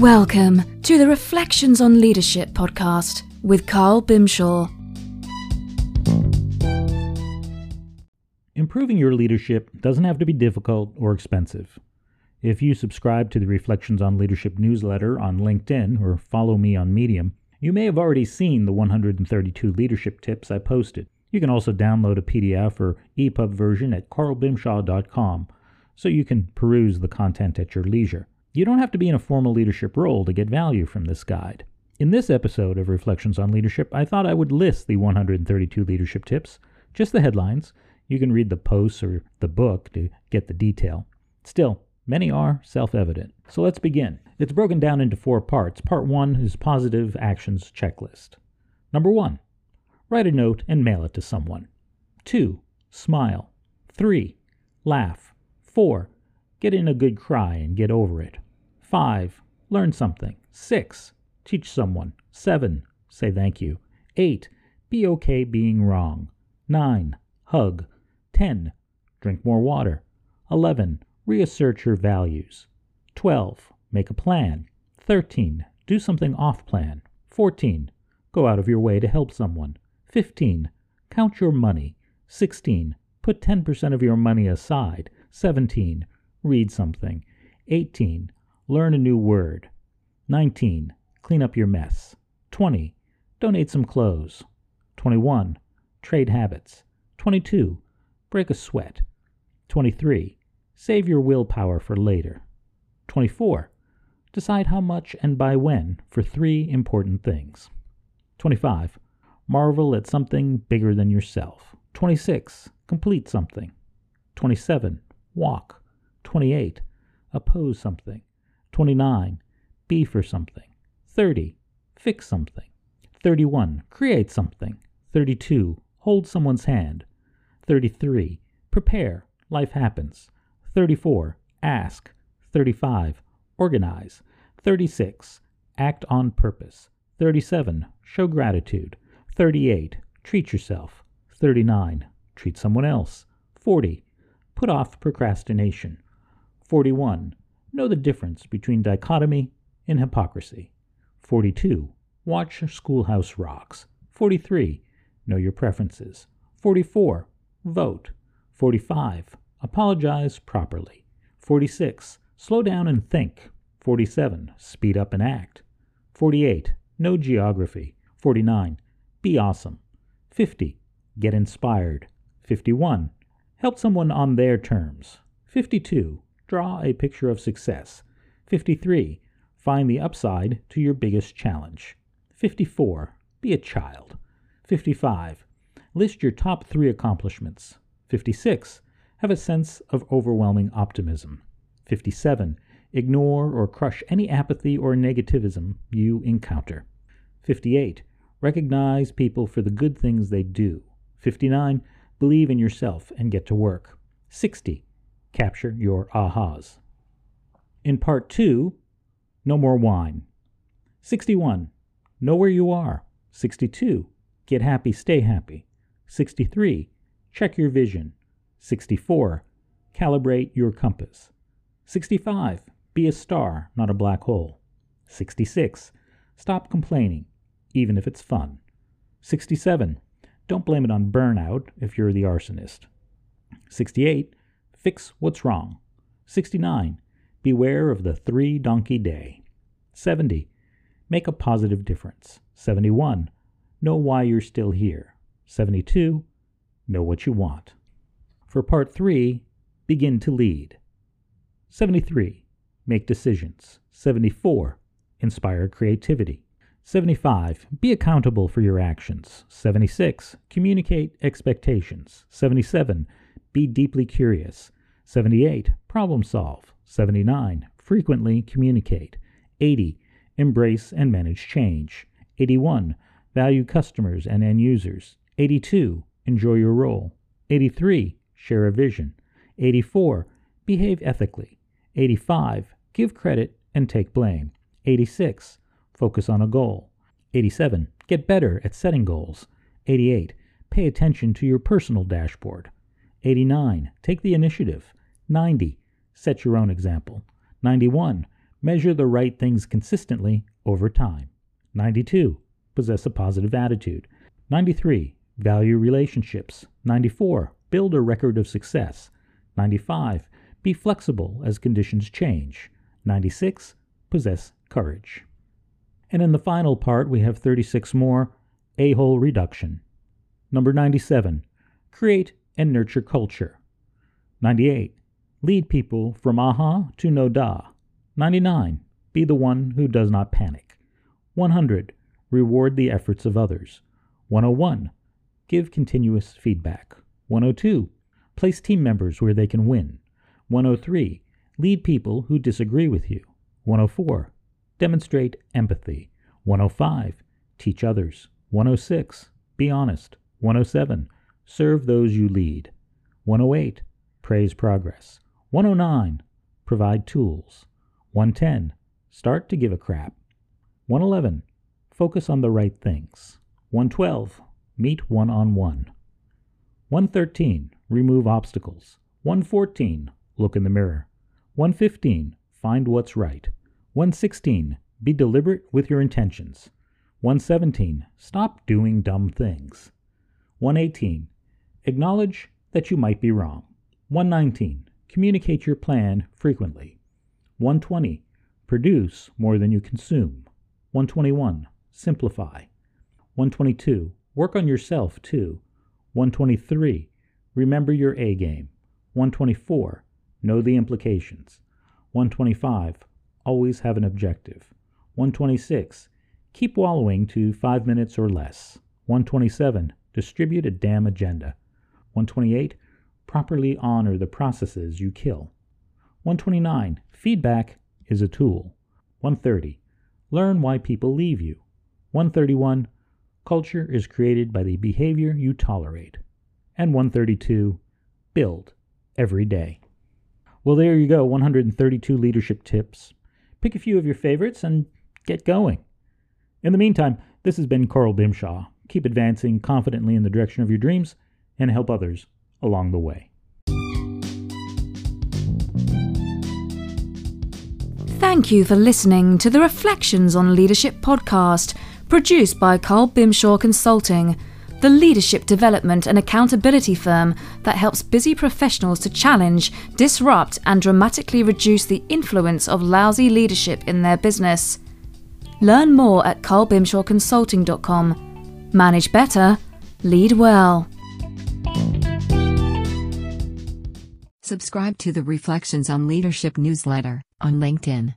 Welcome to the Reflections on Leadership podcast with Carl Bimshas. Improving your leadership doesn't have to be difficult or expensive. If you subscribe to the Reflections on Leadership newsletter on LinkedIn or follow me on Medium, you may have already seen the 132 leadership tips I posted. You can also download a PDF or EPUB version at carlbimshas.com so you can peruse the content at your leisure. You don't have to be in a formal leadership role to get value from this guide. In this episode of Reflections on Leadership, I thought I would list the 132 leadership tips, just the headlines. You can read the posts or the book to get the detail. Still, many are self evident. So let's begin. It's broken down into four parts. Part one is Positive Actions Checklist. Number one, write a note and mail it to someone. Two, smile. Three, laugh. Four, get in a good cry and get over it. 5. Learn something. 6. Teach someone. 7. Say thank you. 8. Be okay being wrong. 9. Hug. 10. Drink more water. 11. Reassert your values. 12. Make a plan. 13. Do something off plan. 14. Go out of your way to help someone. 15. Count your money. 16. Put 10% of your money aside. 17. Read something. 18. Learn a new word. 19. Clean up your mess. 20. Donate some clothes. 21. Trade habits. 22. Break a sweat. 23. Save your willpower for later. 24. Decide how much and by when for three important things. 25. Marvel at something bigger than yourself. 26. Complete something. 27. Walk. 28. Oppose something. 29. Be for something. 30. Fix something. 31. Create something. 32. Hold someone's hand. 33. Prepare. Life happens. 34. Ask. 35. Organize. 36. Act on purpose. 37. Show gratitude. 38. Treat yourself. 39. Treat someone else. 40. Put off procrastination. 41. Know the difference between dichotomy and hypocrisy. 42. Watch Schoolhouse Rocks. 43. Know your preferences. 44. Vote. 45. Apologize properly. 46. Slow down and think. 47. Speed up and act. 48. Know geography. 49. Be awesome. 50. Get inspired. 51. Help someone on their terms. 52. Draw a picture of success. 53. Find the upside to your biggest challenge. 54. Be a child. 55. List your top three accomplishments. 56. Have a sense of overwhelming optimism. 57. Ignore or crush any apathy or negativism you encounter. 58. Recognize people for the good things they do. 59. Believe in yourself and get to work. 60 capture your ahas. In part 2, no more whine. 61, know where you are. 62, get happy, stay happy. 63, check your vision. 64, calibrate your compass. 65, be a star, not a black hole. 66, stop complaining, even if it's fun. 67, don't blame it on burnout if you're the arsonist. 68, Fix what's wrong. 69. Beware of the three donkey day. 70. Make a positive difference. 71. Know why you're still here. 72. Know what you want. For part 3, begin to lead. 73. Make decisions. 74. Inspire creativity. 75. Be accountable for your actions. 76. Communicate expectations. 77. Be deeply curious. 78. Problem solve. 79. Frequently communicate. 80. Embrace and manage change. 81. Value customers and end users. 82. Enjoy your role. 83. Share a vision. 84. Behave ethically. 85. Give credit and take blame. 86. Focus on a goal. 87. Get better at setting goals. 88. Pay attention to your personal dashboard. 89. Take the initiative. 90. Set your own example. 91. Measure the right things consistently over time. 92. Possess a positive attitude. 93. Value relationships. 94. Build a record of success. 95. Be flexible as conditions change. 96. Possess courage. And in the final part, we have 36 more a hole reduction. Number 97. Create and nurture culture. 98. Lead people from aha to no da. 99. Be the one who does not panic. 100. Reward the efforts of others. 101. Give continuous feedback. 102. Place team members where they can win. 103. Lead people who disagree with you. 104. Demonstrate empathy. 105. Teach others. 106. Be honest. 107. Serve those you lead. 108. Praise progress. 109. Provide tools. 110. Start to give a crap. 111. Focus on the right things. 112. Meet one on one. 113. Remove obstacles. 114. Look in the mirror. 115. Find what's right. 116. Be deliberate with your intentions. 117. Stop doing dumb things. 118. Acknowledge that you might be wrong. 119. Communicate your plan frequently. 120. Produce more than you consume. 121. Simplify. 122. Work on yourself too. 123. Remember your A game. 124. Know the implications. 125. Always have an objective. 126. Keep wallowing to 5 minutes or less. 127. Distribute a damn agenda. 128. Properly honor the processes you kill. 129. Feedback is a tool. 130. Learn why people leave you. 131. Culture is created by the behavior you tolerate. And 132. Build every day. Well, there you go 132 leadership tips. Pick a few of your favorites and get going. In the meantime, this has been Carl Bimshas. Keep advancing confidently in the direction of your dreams and help others along the way. Thank you for listening to the Reflections on Leadership podcast, produced by Carl Bimshas Consulting, the leadership development and accountability firm that helps busy professionals to challenge, disrupt, and dramatically reduce the influence of lousy leadership in their business. Learn more at carlbimshasconsulting.com. Manage better, lead well. Subscribe to the Reflections on Leadership newsletter on LinkedIn.